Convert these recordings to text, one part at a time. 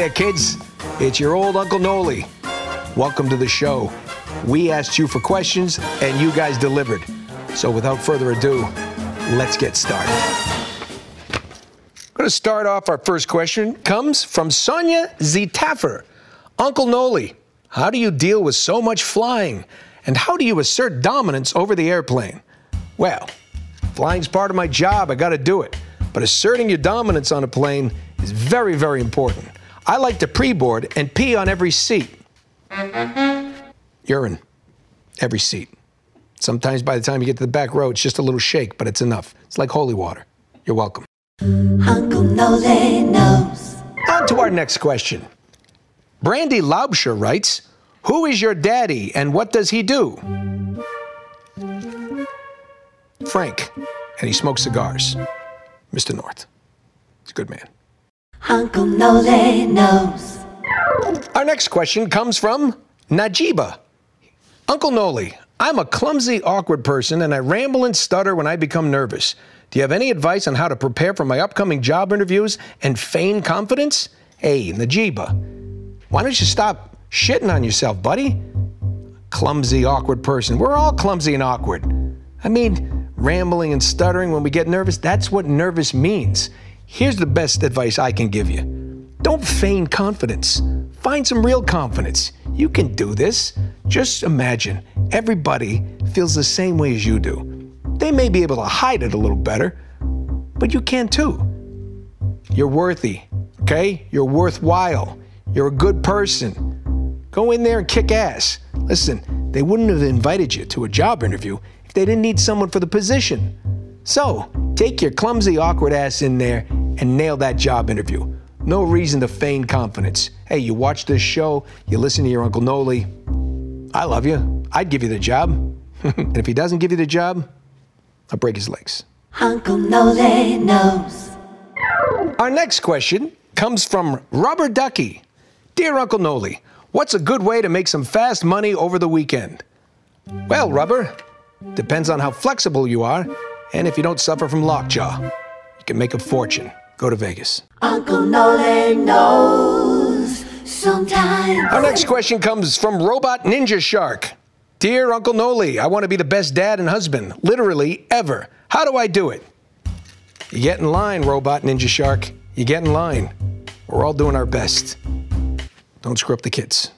there, kids. It's your old Uncle Noli. Welcome to the show. We asked you for questions, and you guys delivered. So, without further ado, let's get started. I'm going to start off our first question. Comes from Sonia Zitaffer. Uncle Noli, how do you deal with so much flying? And how do you assert dominance over the airplane? Well, flying's part of my job. I got to do it. But asserting your dominance on a plane is very, very important. I like to pre board and pee on every seat. Urine. Every seat. Sometimes by the time you get to the back row, it's just a little shake, but it's enough. It's like holy water. You're welcome. Uncle Nole knows. On to our next question. Brandy Laubscher writes Who is your daddy and what does he do? Frank, and he smokes cigars. Mr. North. He's a good man. Uncle Nole knows. Our next question comes from Najiba. Uncle Noli, I'm a clumsy, awkward person and I ramble and stutter when I become nervous. Do you have any advice on how to prepare for my upcoming job interviews and feign confidence? Hey, Najiba, why don't you stop shitting on yourself, buddy? Clumsy, awkward person. We're all clumsy and awkward. I mean, rambling and stuttering when we get nervous, that's what nervous means. Here's the best advice I can give you don't feign confidence, find some real confidence. You can do this. Just imagine everybody feels the same way as you do. They may be able to hide it a little better, but you can too. You're worthy, okay? You're worthwhile. You're a good person. Go in there and kick ass. Listen, they wouldn't have invited you to a job interview if they didn't need someone for the position. So, take your clumsy, awkward ass in there and nail that job interview. No reason to feign confidence. Hey, you watch this show, you listen to your Uncle Noli. I love you. I'd give you the job. and if he doesn't give you the job, I'll break his legs. Uncle Nole knows. Our next question comes from Robert Ducky. Dear Uncle Noli, what's a good way to make some fast money over the weekend? Well, Rubber, depends on how flexible you are and if you don't suffer from lockjaw. You can make a fortune. Go to Vegas. Uncle Nole knows. Sometimes. Our next question comes from Robot Ninja Shark. Dear Uncle Noli, I want to be the best dad and husband, literally ever. How do I do it? You get in line, Robot Ninja Shark. You get in line. We're all doing our best. Don't screw up the kids.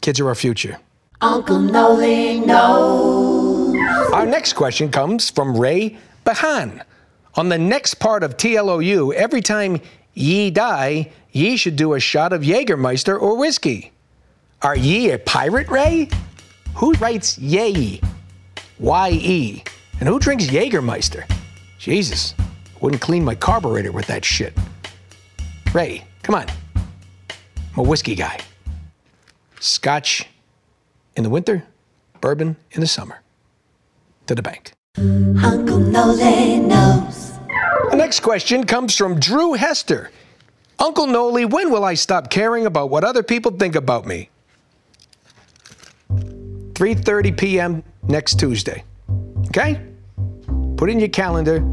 Kids are our future. Uncle Nole knows. Our next question comes from Ray Bahan. On the next part of TLOU, every time ye die, ye should do a shot of Jägermeister or whiskey. Are ye a pirate, Ray? Who writes yay? Y-E. And who drinks Jägermeister? Jesus, wouldn't clean my carburetor with that shit. Ray, come on. I'm a whiskey guy. Scotch in the winter, bourbon in the summer. To the bank. Uncle Nole knows. The next question comes from Drew Hester. Uncle Noli, when will I stop caring about what other people think about me? 3:30 p.m. next Tuesday. Okay? Put it in your calendar,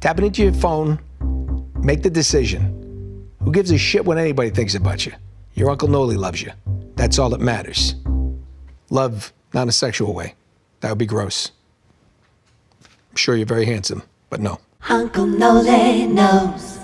tap it into your phone, make the decision. Who gives a shit what anybody thinks about you? Your Uncle Noli loves you. That's all that matters. Love, not in a sexual way. That would be gross. Sure you're very handsome, but no. Uncle Noli knows.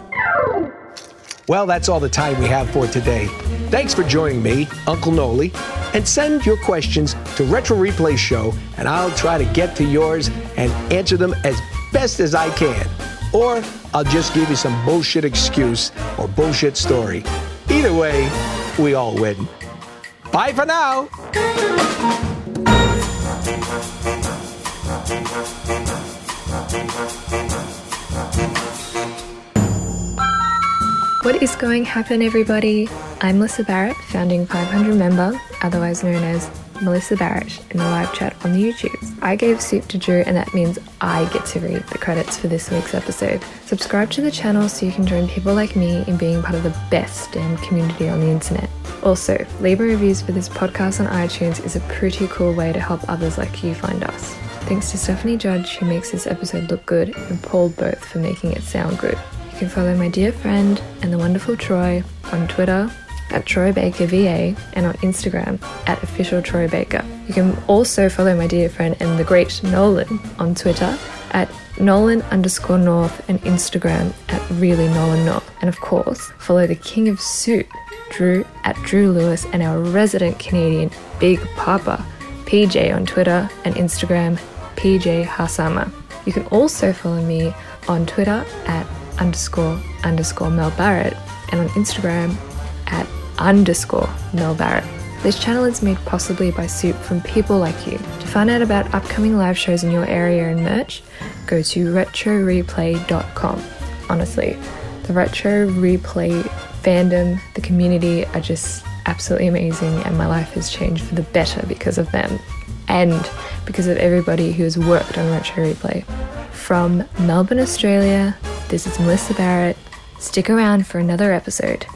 Well, that's all the time we have for today. Thanks for joining me, Uncle Noli, and send your questions to Retro Replay Show, and I'll try to get to yours and answer them as best as I can. Or I'll just give you some bullshit excuse or bullshit story. Either way, we all win. Bye for now. What is going to happen, everybody? I'm Melissa Barrett, founding 500 member, otherwise known as Melissa Barrett, in the live chat on the YouTube. I gave soup to Drew, and that means I get to read the credits for this week's episode. Subscribe to the channel so you can join people like me in being part of the best damn community on the internet. Also, leaving reviews for this podcast on iTunes is a pretty cool way to help others like you find us. Thanks to Stephanie Judge, who makes this episode look good, and Paul Both for making it sound good. You can follow my dear friend and the wonderful Troy on Twitter at Troy Baker VA and on Instagram at official Troy Baker. You can also follow my dear friend and the great Nolan on Twitter at Nolan underscore North and Instagram at really Nolan North. And of course, follow the King of Soup, Drew at Drew Lewis, and our resident Canadian Big Papa, PJ on Twitter and Instagram, PJ Haarsma. You can also follow me on Twitter at underscore underscore Mel Barrett and on Instagram at underscore Mel Barrett. This channel is made possibly by soup from people like you. To find out about upcoming live shows in your area and merch, go to retroreplay.com. Honestly, the retro replay fandom, the community are just absolutely amazing, and my life has changed for the better because of them and because of everybody who has worked on retro replay. From Melbourne, Australia, this is Melissa Barrett. Stick around for another episode.